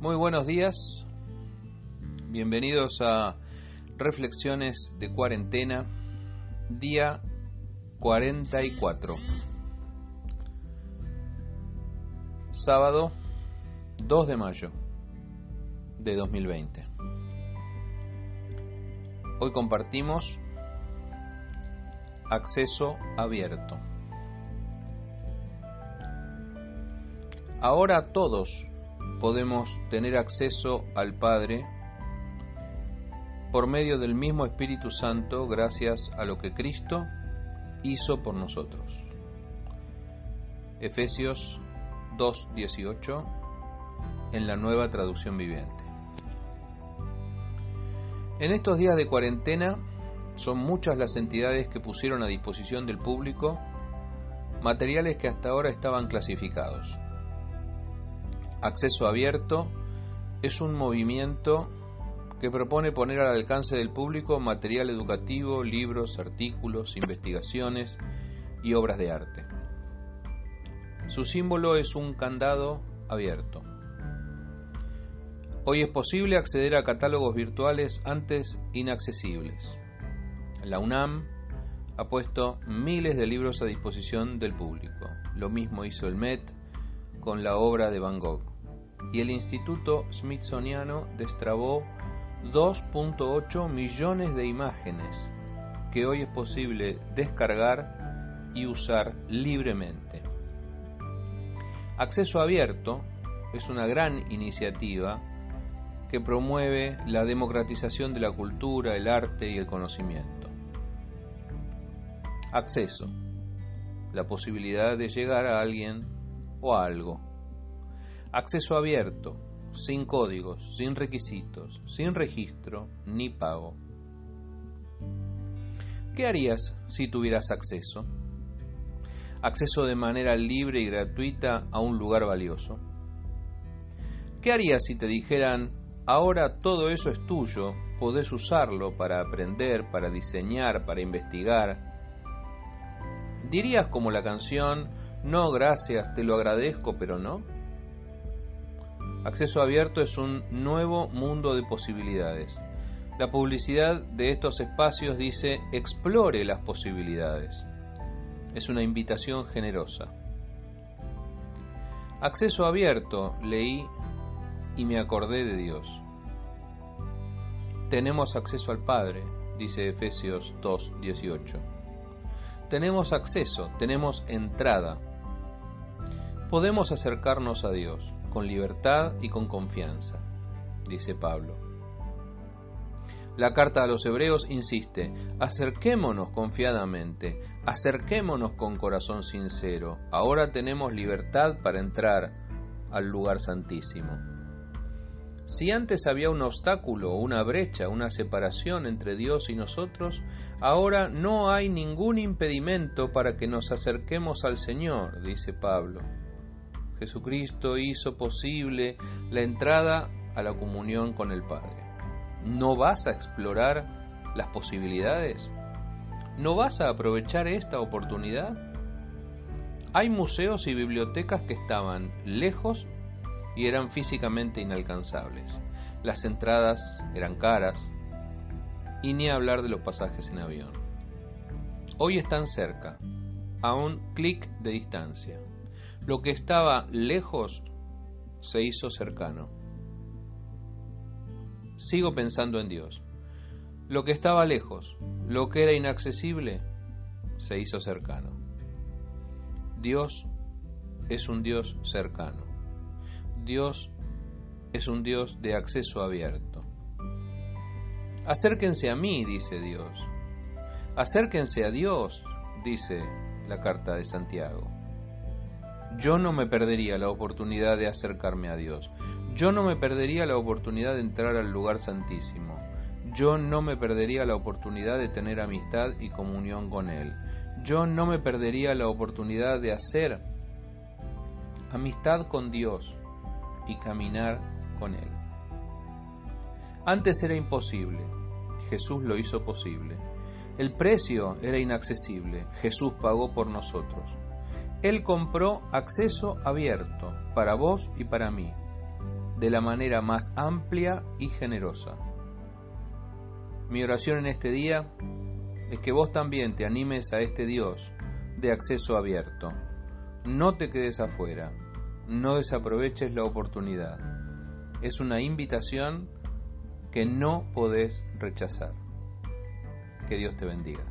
Muy buenos días, bienvenidos a Reflexiones de Cuarentena, día 44, sábado 2 de mayo de 2020. Hoy compartimos acceso abierto. Ahora todos podemos tener acceso al Padre por medio del mismo Espíritu Santo gracias a lo que Cristo hizo por nosotros. Efesios 2.18 en la nueva traducción viviente. En estos días de cuarentena son muchas las entidades que pusieron a disposición del público materiales que hasta ahora estaban clasificados. Acceso Abierto es un movimiento que propone poner al alcance del público material educativo, libros, artículos, investigaciones y obras de arte. Su símbolo es un candado abierto. Hoy es posible acceder a catálogos virtuales antes inaccesibles. La UNAM ha puesto miles de libros a disposición del público. Lo mismo hizo el MET con la obra de Van Gogh y el Instituto Smithsoniano destrabó 2.8 millones de imágenes que hoy es posible descargar y usar libremente. Acceso Abierto es una gran iniciativa que promueve la democratización de la cultura, el arte y el conocimiento. Acceso, la posibilidad de llegar a alguien o a algo Acceso abierto, sin códigos, sin requisitos, sin registro ni pago. ¿Qué harías si tuvieras acceso? Acceso de manera libre y gratuita a un lugar valioso. ¿Qué harías si te dijeran, ahora todo eso es tuyo, podés usarlo para aprender, para diseñar, para investigar? ¿Dirías como la canción, no gracias, te lo agradezco, pero no? Acceso abierto es un nuevo mundo de posibilidades. La publicidad de estos espacios dice explore las posibilidades. Es una invitación generosa. Acceso abierto, leí y me acordé de Dios. Tenemos acceso al Padre, dice Efesios 2.18. Tenemos acceso, tenemos entrada. Podemos acercarnos a Dios con libertad y con confianza, dice Pablo. La carta a los hebreos insiste, acerquémonos confiadamente, acerquémonos con corazón sincero, ahora tenemos libertad para entrar al lugar santísimo. Si antes había un obstáculo, una brecha, una separación entre Dios y nosotros, ahora no hay ningún impedimento para que nos acerquemos al Señor, dice Pablo. Jesucristo hizo posible la entrada a la comunión con el Padre. ¿No vas a explorar las posibilidades? ¿No vas a aprovechar esta oportunidad? Hay museos y bibliotecas que estaban lejos y eran físicamente inalcanzables. Las entradas eran caras y ni hablar de los pasajes en avión. Hoy están cerca, a un clic de distancia. Lo que estaba lejos se hizo cercano. Sigo pensando en Dios. Lo que estaba lejos, lo que era inaccesible, se hizo cercano. Dios es un Dios cercano. Dios es un Dios de acceso abierto. Acérquense a mí, dice Dios. Acérquense a Dios, dice la carta de Santiago yo no me perdería la oportunidad de acercarme a Dios. Yo no me perdería la oportunidad de entrar al lugar santísimo. Yo no me perdería la oportunidad de tener amistad y comunión con Él. Yo no me perdería la oportunidad de hacer amistad con Dios y caminar con Él. Antes era imposible, Jesús lo hizo posible. El precio era inaccesible, Jesús pagó por nosotros. Él compró acceso abierto para vos y para mí, de la manera más amplia y generosa. Mi oración en este día es que vos también te animes a este Dios de acceso abierto. No te quedes afuera, no desaproveches la oportunidad. Es una invitación que no podés rechazar. Que Dios te bendiga.